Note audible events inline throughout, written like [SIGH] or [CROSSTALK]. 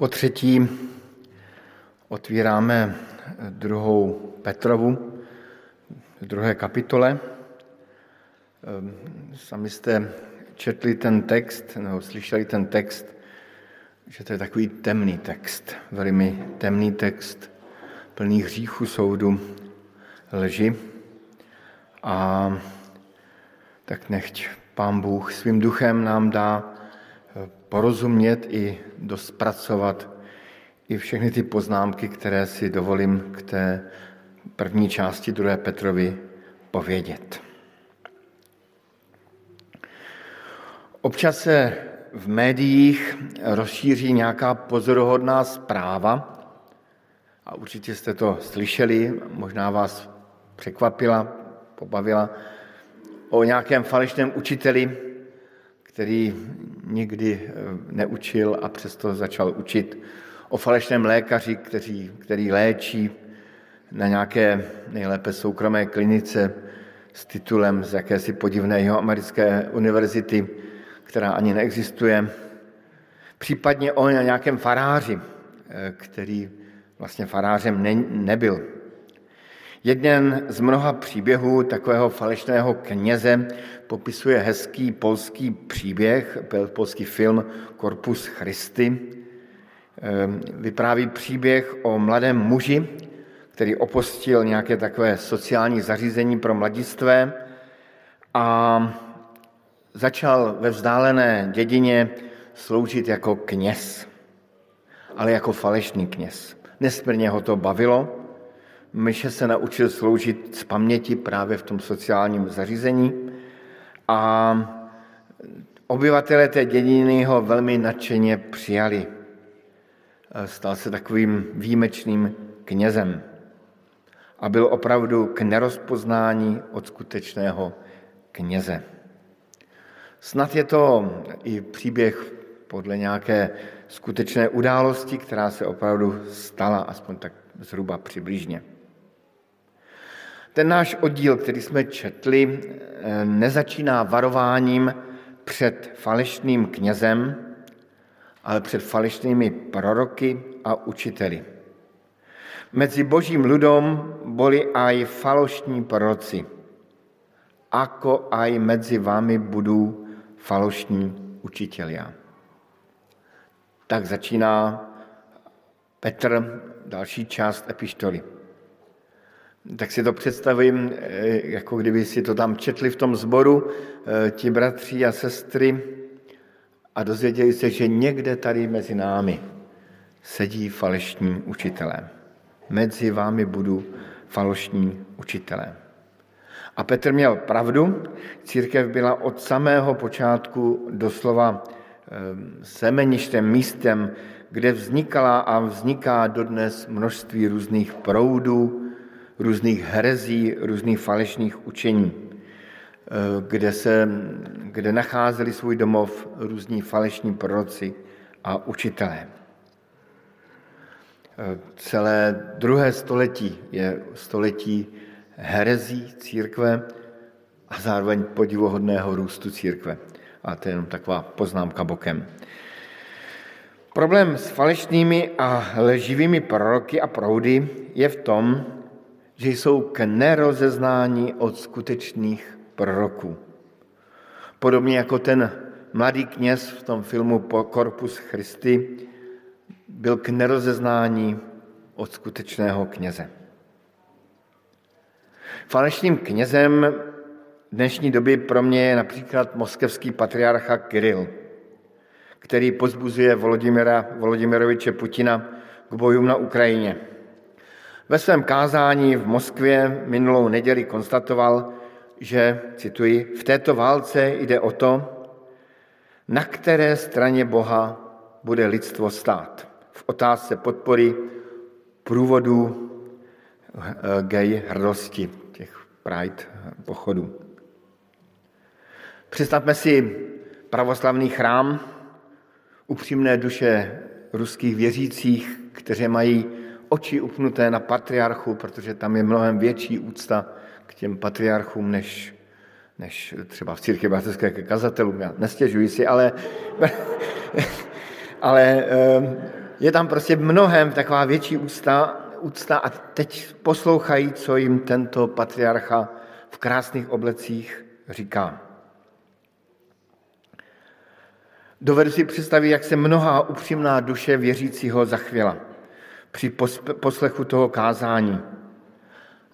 Po třetí otvíráme druhou Petrovu, druhé kapitole. Ehm, sami jste četli ten text, nebo slyšeli ten text, že to je takový temný text, velmi temný text, plný hříchu, soudu, lži. A tak nechť Pán Bůh svým duchem nám dá porozumět i dospracovat i všechny ty poznámky, které si dovolím k té první části druhé Petrovi povědět. Občas se v médiích rozšíří nějaká pozoruhodná zpráva, a určitě jste to slyšeli, možná vás překvapila, pobavila, o nějakém falešném učiteli, který nikdy eh, neučil a přesto začal učit, o falešném lékaři, který, který léčí na nějaké nejlépe soukromé klinice s titulem z jakési podivné americké univerzity, která ani neexistuje. Případně o nějakém faráři, eh, který vlastně farářem ne, nebyl. Jeden z mnoha příběhů takového falešného kněze popisuje hezký polský příběh, polský film Korpus Christi. Ehm, vypráví příběh o mladém muži, který opustil nějaké takové sociální zařízení pro mladistvé a začal ve vzdálené dědině sloužit jako kněz, ale jako falešný kněz. Nesmírně ho to bavilo. Myše se naučil sloužit z paměti právě v tom sociálním zařízení a obyvatelé té dědiny ho velmi nadšeně přijali. Stal se takovým výjimečným knězem a byl opravdu k nerozpoznání od skutečného kněze. Snad je to i příběh podle nějaké skutečné události, která se opravdu stala, aspoň tak zhruba přibližně. Ten náš oddíl, který jsme četli, eh, nezačíná varováním před falešným knězem, ale před falešnými proroky a učiteli. Mezi božím ľudom boli aj falošní proroci, ako aj mezi vámi budou falošní učitelia. Tak začíná Petr, další část epištoly. Tak si to představím, eh, jako kdyby si to tam četli v tom zboru, eh, ti bratři a sestry, a dozvěděli se, že někde tady mezi námi sedí falešní učitelé. Mezi vámi budu falešní učitelé. A Petr měl pravdu, církev byla od samého počátku doslova ehm, semeništem, místem, kde vznikala a vzniká dodnes množství různých proudů, různých herezí, různých falešných učení, ehm, kde, se, kde nacházeli svůj domov různí falešní proroci a učitelé. Ehm, celé druhé století je století herezí církve a zároveň podivuhodného růstu církve. A to je jenom taková poznámka bokem. Problém s falešnými a leživými proroky a proudy je v tom, že jsou k nerozeznání od skutečných proroků. Podobně jako ten mladý kněz v tom filmu Corpus Christi byl k nerozeznání od skutečného kněze. Falešným knězem dnešní doby pro mě je například moskevský patriarcha Kiril, který pozbuzuje Volodymyra, Volodymyroviče Putina k bojům na Ukrajině. Ve svém kázání v Moskvě minulou neděli konstatoval, že, cituji, v této válce jde o to, na které straně Boha bude lidstvo stát v otázce podpory průvodu eh, gay hrdosti. Pride pochodu. Představme si pravoslavný chrám, upřímné duše ruských věřících, kteří mají oči upnuté na patriarchu, protože tam je mnohem větší úcta k těm patriarchům, než, než třeba v církvi bratrské ke kazatelům. Já nestěžuji si, ale, [LAUGHS] ale ehm, je tam prostě mnohem taková větší úcta, úcta a teď poslouchají, co jim tento patriarcha v krásných oblecích říká. Dovedu si představit, jak se mnohá upřímná duše věřícího zachvěla při poslechu toho kázání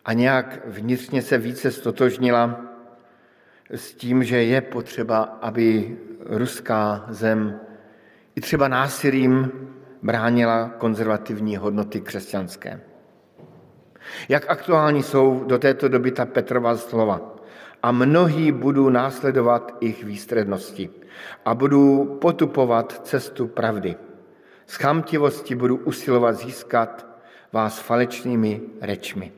a nějak vnitřně se více stotožnila s tím, že je potřeba, aby ruská zem i třeba násilím bránila konzervativní hodnoty křesťanské. Jak aktuální jsou do této doby ta Petrova slova. A mnohí budou následovat jejich výstřednosti a budou potupovat cestu pravdy. Z chamtivosti budu usilovat získat vás falečnými rečmi.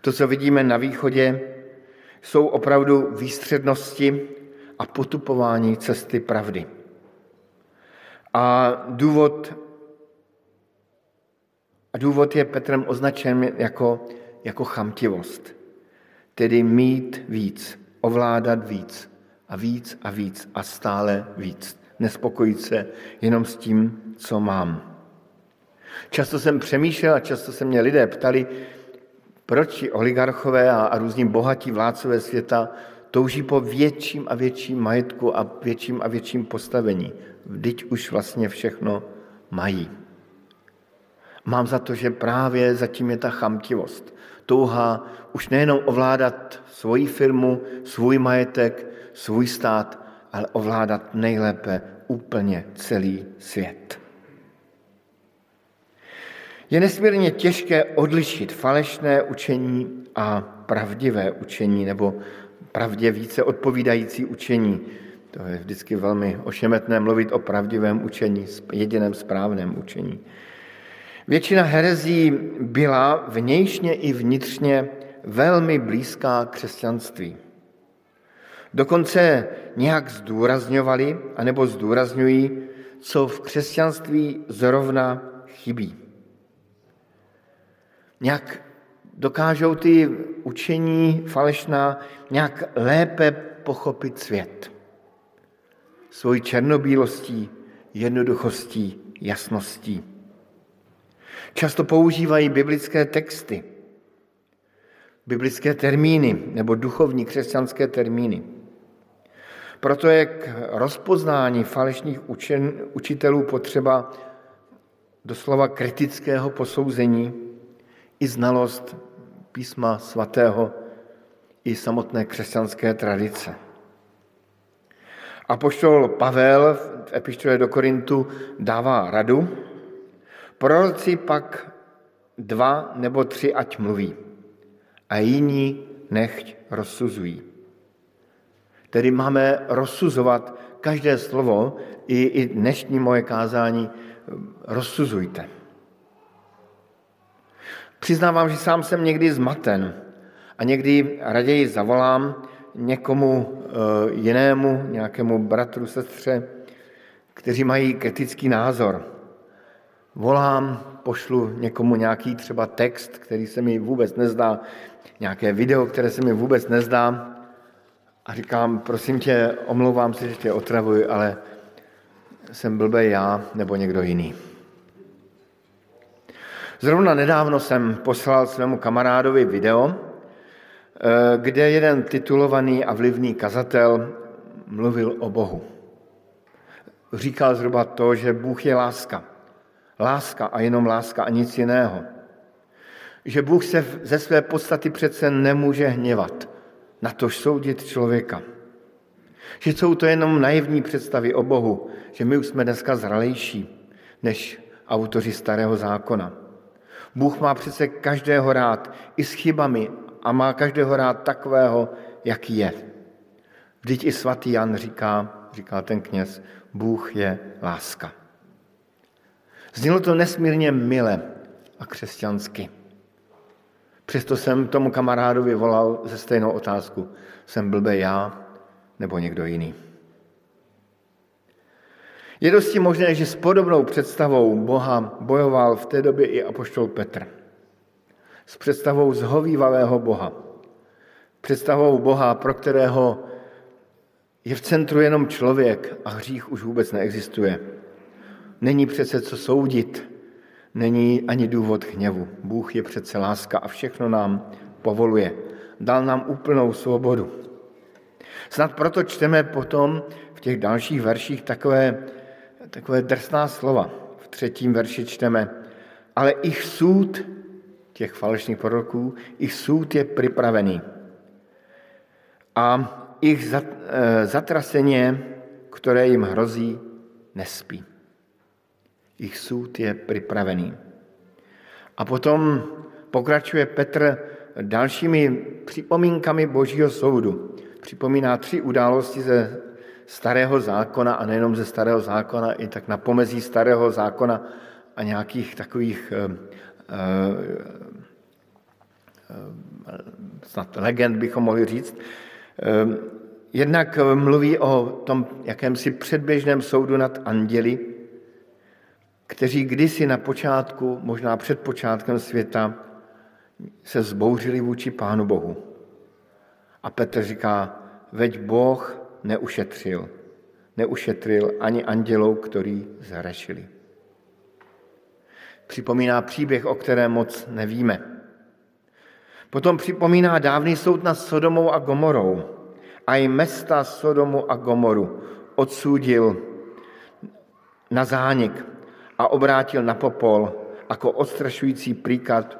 To, co vidíme na východě, jsou opravdu výstřednosti a potupování cesty pravdy. A důvod, a důvod je Petrem označen jako, jako chamtivost, tedy mít víc, ovládat víc a víc a víc a stále víc. Nespokojit se jenom s tím, co mám. Často jsem přemýšlel a často se mě lidé ptali, proč oligarchové a, různí bohatí vládcové světa touží po větším a větším majetku a větším a větším postavení. Vždyť už vlastně všechno mají. Mám za to, že právě zatím je ta chamtivost. Touha už nejenom ovládat svoji firmu, svůj majetek, svůj stát, ale ovládat nejlépe úplně celý svět. Je nesmírně těžké odlišit falešné učení a pravdivé učení, nebo pravdě více odpovídající učení. To je vždycky velmi ošemetné mluvit o pravdivém učení, jediném správném učení. Většina herezí byla vnějšně i vnitřně velmi blízká křesťanství. Dokonce nějak zdůrazňovali, anebo zdůrazňují, co v křesťanství zrovna chybí. Nějak dokážou ty učení falešná nějak lépe pochopit svět. Svojí černobílostí, jednoduchostí, jasností. Často používají biblické texty, biblické termíny nebo duchovní křesťanské termíny. Proto je k rozpoznání falešných učen, učitelů potřeba doslova kritického posouzení i znalost písma svatého i samotné křesťanské tradice. A poštol Pavel v epištole do Korintu dává radu, proroci pak dva nebo tři ať mluví a jiní nechť rozsuzují. Tedy máme rozsuzovat každé slovo, i, i dnešní moje kázání rozsuzujte. Přiznávám, že sám jsem někdy zmaten a někdy raději zavolám někomu eh, jinému, nějakému bratru, sestře, kteří mají kritický názor. Volám, pošlu někomu nějaký třeba text, který se mi vůbec nezdá, nějaké video, které se mi vůbec nezdá a říkám, prosím tě, omlouvám se, že tě otravuji, ale jsem blbý já nebo někdo jiný. Zrovna nedávno jsem poslal svému kamarádovi video, eh, kde jeden titulovaný a vlivný kazatel mluvil o Bohu. Říkal zhruba to, že Bůh je láska. Láska a jenom láska a nic jiného. Že Bůh se ze své podstaty přece nemůže hněvat, na tož soudit člověka. Že jsou to jenom naivní představy o Bohu, že my už jsme dneska zralejší než autoři starého zákona. Bůh má přece každého rád, i s chybami, a má každého rád takového, jaký je. Vždyť i svatý Jan říká, říká ten kněz, Bůh je láska. Znělo to nesmírně mile a křesťansky. Přesto jsem tomu kamarádovi volal ze stejnou otázku. Jsem blbý já nebo někdo jiný? Je dosti možné, že s podobnou představou Boha bojoval v té době i apoštol Petr. S představou zhovývavého Boha. Představou Boha, pro kterého je v centru jenom člověk a hřích už vůbec neexistuje. Není přece co soudit, není ani důvod hněvu. Bůh je přece láska a všechno nám povoluje. Dal nám úplnou svobodu. Snad proto čteme potom v těch dalších verších takové, takové drsná slova. V třetím verši čteme, ale ich soud těch falešných proroků, ich soud je připravený. A ich eh, zatraseně, které jim hrozí, nespí. Ich soud je připravený. A potom pokračuje Petr dalšími připomínkami Božího soudu. Připomíná tři události ze starého zákona a nejenom ze starého zákona, i tak na pomezí starého zákona a nějakých takových eh, eh, snad legend bychom mohli říct. Jednak mluví o tom jakémsi předběžném soudu nad anděli, kteří kdysi na počátku, možná před počátkem světa, se zbouřili vůči Pánu Bohu. A Petr říká, veď Boh neušetřil. Neušetřil ani andělou, který zhrešili. Připomíná příběh, o kterém moc nevíme. Potom připomíná dávný soud nad Sodomou a Gomorou. A i mesta Sodomu a Gomoru odsúdil na zánik a obrátil na popol jako odstrašující příklad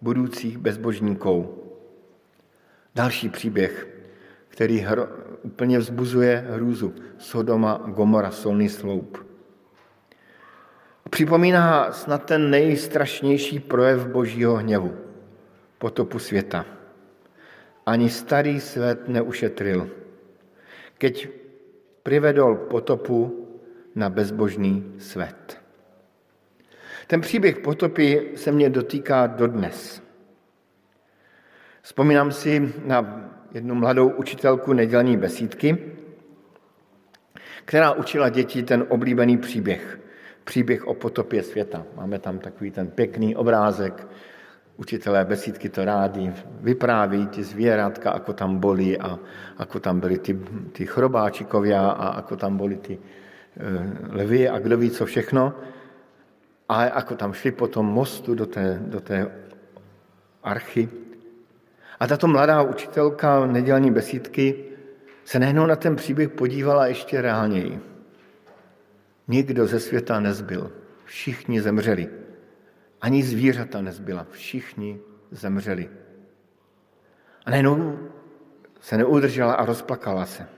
budoucích bezbožníků. Další příběh, který hro, úplně vzbuzuje hrůzu. Sodoma, Gomora, solný sloup. Připomíná snad ten nejstrašnější projev božího hněvu. Potopu světa. Ani starý svět neušetril. Keď privedol potopu na bezbožný svět. Ten příběh potopy se mě dotýká dodnes. Vzpomínám si na jednu mladou učitelku nedělní besídky, která učila děti ten oblíbený příběh. Příběh o potopě světa. Máme tam takový ten pěkný obrázek. Učitelé besídky to rádi vypráví, ty zvěratka, ako tam boli a ako tam byli ty, ty chrobáčikovia a ako tam byli ty e, levy a kdo ví co všechno a ako tam šli po tom mostu do té, do té archy. A tato mladá učitelka nedělní besídky se nejenom na ten příběh podívala ještě reálněji. Nikdo ze světa nezbyl. Všichni zemřeli. Ani zvířata nezbyla. Všichni zemřeli. A najednou se neudržela a rozplakala se.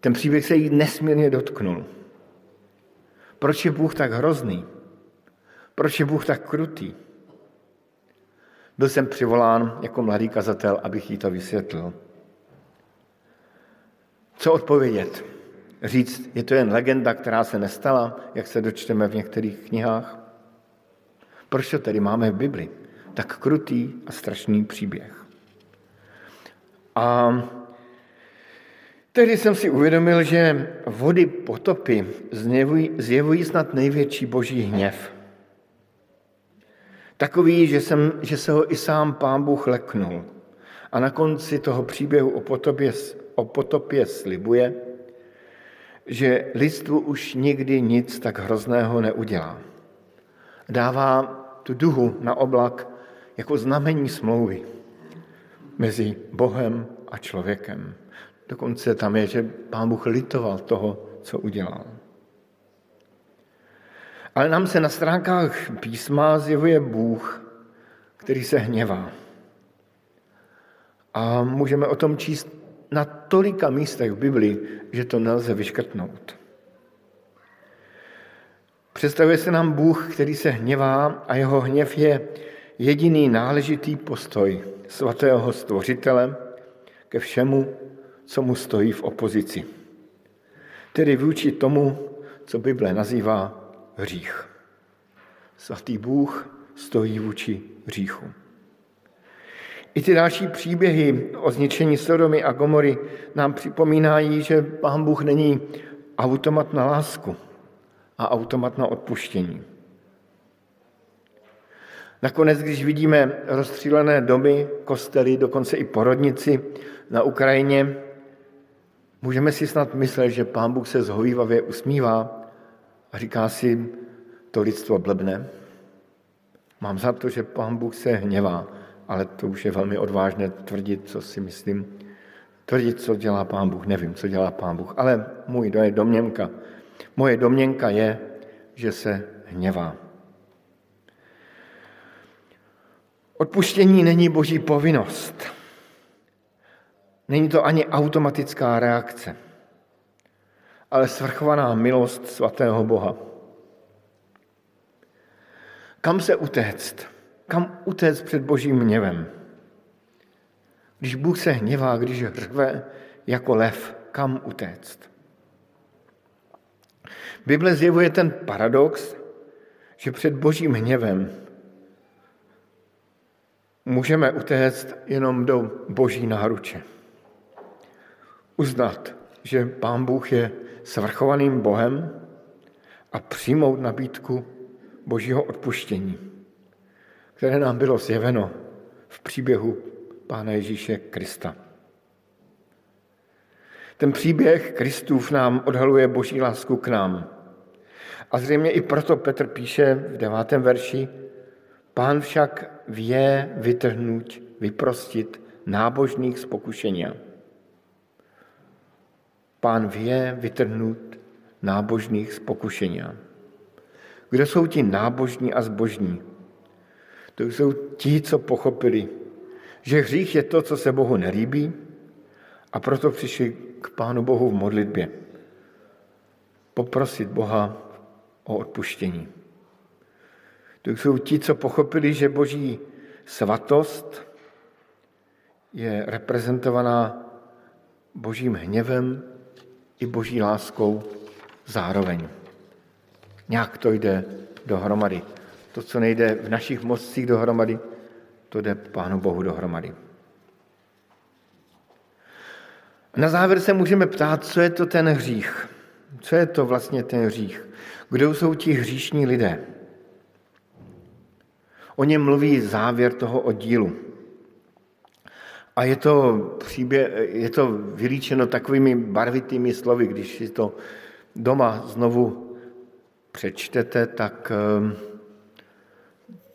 Ten příběh se jí nesmírně dotknul. Proč je Bůh tak hrozný? Proč je Bůh tak krutý? Byl jsem přivolán jako mladý kazatel, abych jí to vysvětlil. Co odpovědět? Říct, je to jen legenda, která se nestala, jak se dočteme v některých knihách? Proč to tedy máme v Bibli? Tak krutý a strašný příběh. A Tehdy jsem si uvědomil, že vody potopy zjevují, zjevují snad největší boží hněv. Takový, že, jsem, že se ho i sám pán Bůh leknul. A na konci toho příběhu o potopě, o potopě slibuje, že lidstvu už nikdy nic tak hrozného neudělá. Dává tu duhu na oblak jako znamení smlouvy mezi Bohem a člověkem. Dokonce tam je, že pán Bůh litoval toho, co udělal. Ale nám se na stránkách písma zjevuje Bůh, který se hněvá. A můžeme o tom číst na tolika místech v Biblii, že to nelze vyškrtnout. Představuje se nám Bůh, který se hněvá a jeho hněv je jediný náležitý postoj svatého stvořitele ke všemu, co mu stojí v opozici. Tedy vůči tomu, co Bible nazývá hřích. Svatý Bůh stojí vůči hříchu. I ty další příběhy o zničení Sodomy a Gomory nám připomínají, že Pán Bůh není automat na lásku a automat na odpuštění. Nakonec, když vidíme rozstřílené domy, kostely, dokonce i porodnici na Ukrajině, Můžeme si snad myslet, že Pán Bůh se zhovývavě usmívá a říká si, to lidstvo blbne. Mám za to, že pán Bůh se hněvá, ale to už je velmi odvážné tvrdit, co si myslím. Tvrdit, co dělá pán Bůh, nevím, co dělá pán Bůh, ale můj je domněnka. Moje domněnka je, že se hněvá. Odpuštění není boží povinnost. Není to ani automatická reakce, ale svrchovaná milost svatého Boha. Kam se utéct? Kam utéct před božím hněvem? Když Bůh se hněvá, když řve jako lev, kam utéct? Bible zjevuje ten paradox, že před božím hněvem můžeme utéct jenom do boží náruče. Uznat, že Pán Bůh je svrchovaným Bohem a přijmout nabídku božího odpuštění, které nám bylo zjeveno v příběhu Pána Ježíše Krista. Ten příběh Kristův nám odhaluje boží lásku k nám. A zřejmě i proto Petr píše v devátém verši, Pán však vě vytrhnout, vyprostit nábožných z pokušení. Pán vě vytrhnout nábožných z pokušení. Kdo jsou ti nábožní a zbožní? To jsou ti, co pochopili, že hřích je to, co se Bohu nelíbí a proto přišli k Pánu Bohu v modlitbě. Poprosit Boha o odpuštění. To jsou ti, co pochopili, že boží svatost je reprezentovaná božím hněvem i boží láskou zároveň. Nějak to jde dohromady. To, co nejde v našich mozcích dohromady, to jde Pánu Bohu dohromady. Na závěr se můžeme ptát, co je to ten hřích. Co je to vlastně ten hřích? Kdo jsou ti hříšní lidé? O něm mluví závěr toho oddílu. A je to, příběh, je to vylíčeno takovými barvitými slovy, když si to doma znovu přečtete, tak, ehm,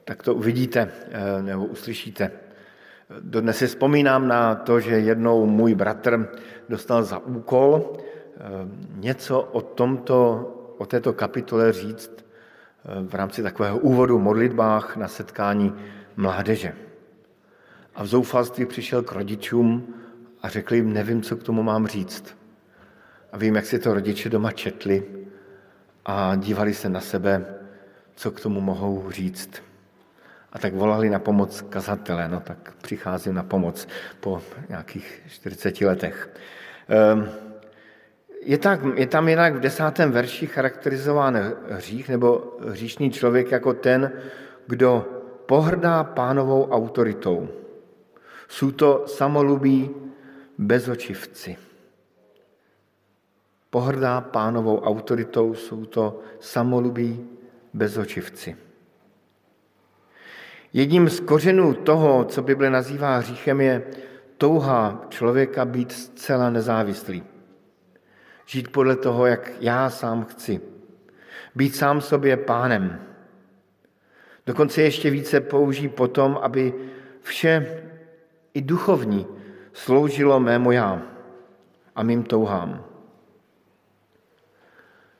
tak to uvidíte eh, nebo uslyšíte. Dodnes si vzpomínám na to, že jednou můj bratr dostal za úkol ehm, něco o, tomto, o této kapitole říct v rámci takového úvodu modlitbách na setkání mládeže. A v zoufalství přišel k rodičům a řekl jim, nevím, co k tomu mám říct. A vím, jak si to rodiče doma četli a dívali se na sebe, co k tomu mohou říct. A tak volali na pomoc kazatele, no tak přicházím na pomoc po nějakých 40 letech. Ehm, je, tak, je tam jinak v desátém verši charakterizován hřích nebo hříšný člověk jako ten, kdo pohrdá pánovou autoritou. Jsou to samolubí bezočivci. Pohrdá pánovou autoritou, jsou to samolubí bezočivci. Jedním z kořenů toho, co Bible nazývá hříchem, je touha člověka být zcela nezávislý. Žít podle toho, jak já sám chci. Být sám sobě pánem. Dokonce ještě více použí potom, aby vše i duchovní sloužilo mému já a mým touhám.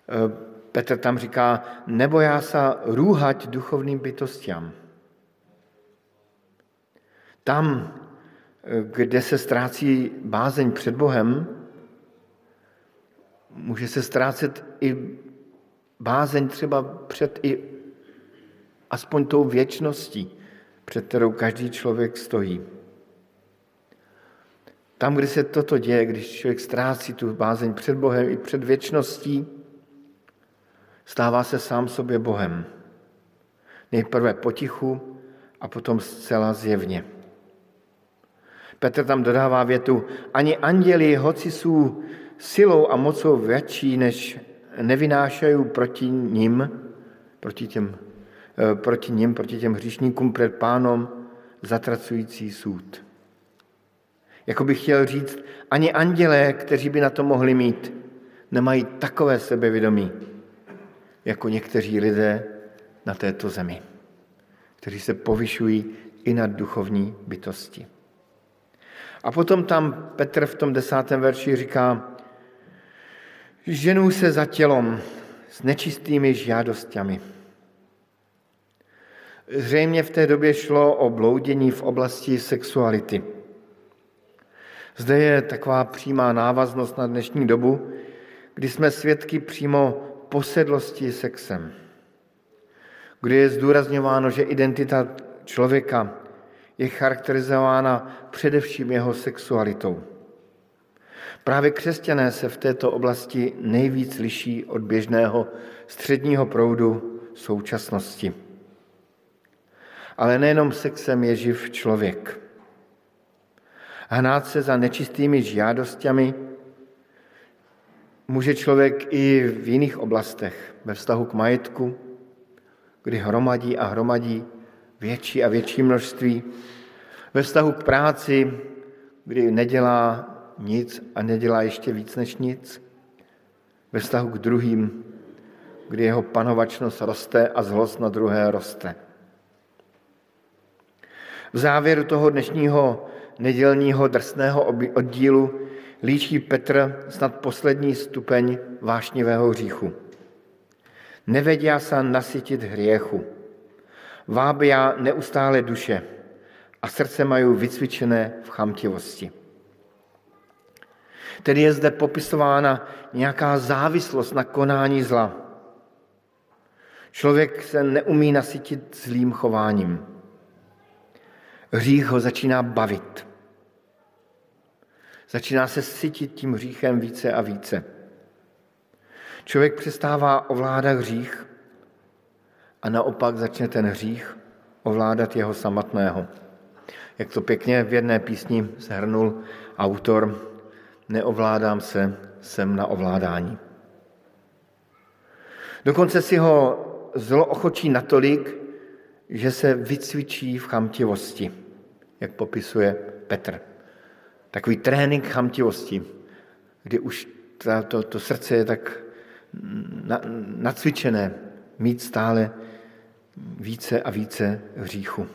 E, Petr tam říká, nebo já se růhať duchovným bytostiam. Tam, e, kde se ztrácí bázeň před Bohem, může se ztrácet i bázeň třeba před i aspoň tou věčností, před kterou každý člověk stojí. Tam, kde se toto děje, když člověk ztrácí tu bázeň před Bohem i před věčností, stává se sám sobě Bohem. Nejprve potichu a potom zcela zjevně. Petr tam dodává větu, ani anděli, hoci jsou silou a mocou větší, než nevynášají proti ním, proti těm, eh, proti ním, proti těm hříšníkům před pánom zatracující soud. Jako bych chtěl říct, ani andělé, kteří by na to mohli mít, nemají takové sebevědomí, jako někteří lidé na této zemi, kteří se povyšují i nad duchovní bytosti. A potom tam Petr v tom desátém verši říká, ženou se za tělom s nečistými žádostmi. Zřejmě v té době šlo o bloudění v oblasti sexuality. Zde je taková přímá návaznost na dnešní dobu, kdy jsme svědky přímo posedlosti sexem, kdy je zdůrazňováno, že identita člověka je charakterizována především jeho sexualitou. Právě křesťané se v této oblasti nejvíc liší od běžného středního proudu současnosti. Ale nejenom sexem je živ člověk. Hnát se za nečistými žádostmi může člověk i v jiných oblastech, ve vztahu k majetku, kdy hromadí a hromadí větší a větší množství, ve vztahu k práci, kdy nedělá nic a nedělá ještě víc než nic, ve vztahu k druhým, kdy jeho panovačnost roste a zlost na druhé roste. V závěru toho dnešního nedělního drsného oddílu líčí Petr snad poslední stupeň vášnivého hříchu. Nevedia se nasytit hriechu. Vábia neustále duše a srdce mají vycvičené v chamtivosti. Tedy je zde popisována nějaká závislost na konání zla. Člověk se neumí nasytit zlým chováním. Hřích ho začíná bavit. Začíná se sytit tím hříchem více a více. Člověk přestává ovládat hřích a naopak začne ten hřích ovládat jeho samotného. Jak to pěkně v jedné písni zhrnul autor, neovládám se, jsem na ovládání. Dokonce si ho zlo ochočí natolik, že se vycvičí v chamtivosti, jak popisuje Petr. Takový trénink chamtivosti, kdy už to, to, to srdce je tak na, nacvičené mít stále více a více hříchu.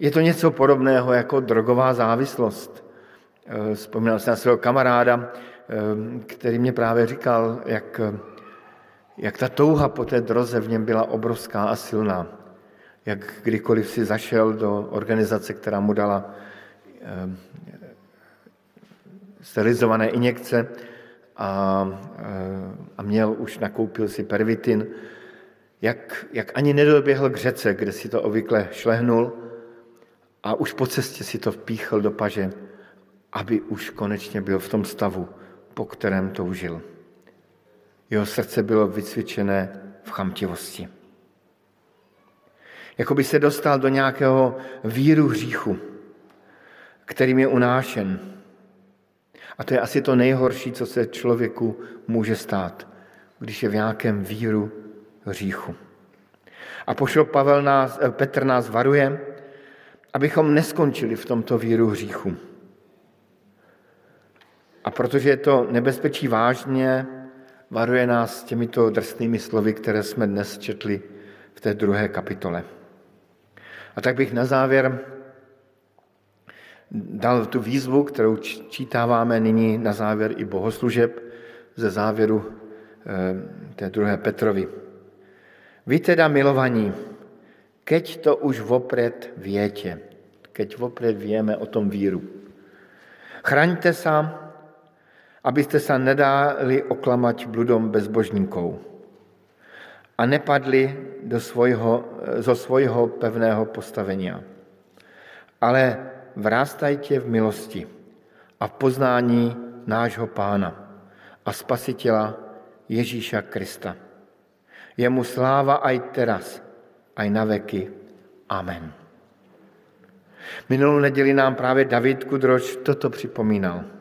Je to něco podobného jako drogová závislost. Eh, vzpomínal jsem na svého kamaráda, eh, který mě právě říkal, jak, jak ta touha po té droze v něm byla obrovská a silná. Jak kdykoliv si zašel do organizace, která mu dala eh, sterilizované injekce a, a měl už, nakoupil si pervitin, jak, jak ani nedoběhl k řece, kde si to obvykle šlehnul a už po cestě si to vpíchl do paže aby už konečně byl v tom stavu, po kterém toužil. Jeho srdce bylo vycvičené v chamtivosti. Jako by se dostal do nějakého víru hříchu, kterým je unášen. A to je asi to nejhorší, co se člověku může stát, když je v nějakém víru hříchu. A pošel Pavel nás, eh, Petr nás varuje, abychom neskončili v tomto víru hříchu a protože je to nebezpečí vážně, varuje nás těmito drsnými slovy, které jsme dnes četli v té druhé kapitole. A tak bych na závěr dal tu výzvu, kterou čítáváme nyní na závěr i bohoslužeb ze závěru eh, té druhé Petrovi. Vy teda milovaní, keď to už vopred větě, keď vopred vieme o tom víru. Chraňte se abyste se nedáli oklamať bludom bezbožníkov a nepadli do svojho, zo svojho pevného postavenia. Ale vrástajte v milosti a v poznání nášho Pána a Spasitela Ježíša Krista. Jemu sláva aj teraz, aj na veky. Amen. Minulou neděli nám právě David Kudroč toto připomínal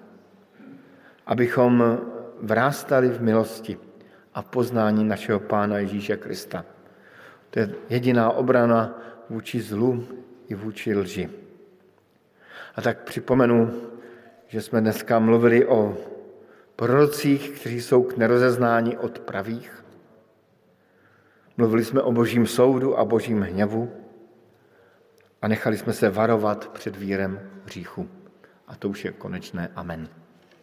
abychom vrástali v milosti a poznání našeho Pána Ježíše Krista. To je jediná obrana vůči zlu i vůči lži. A tak připomenu, že jsme dneska mluvili o prorocích, kteří jsou k nerozeznání od pravých. Mluvili jsme o božím soudu a božím hněvu a nechali jsme se varovat před vírem hříchu. A to už je konečné. Amen.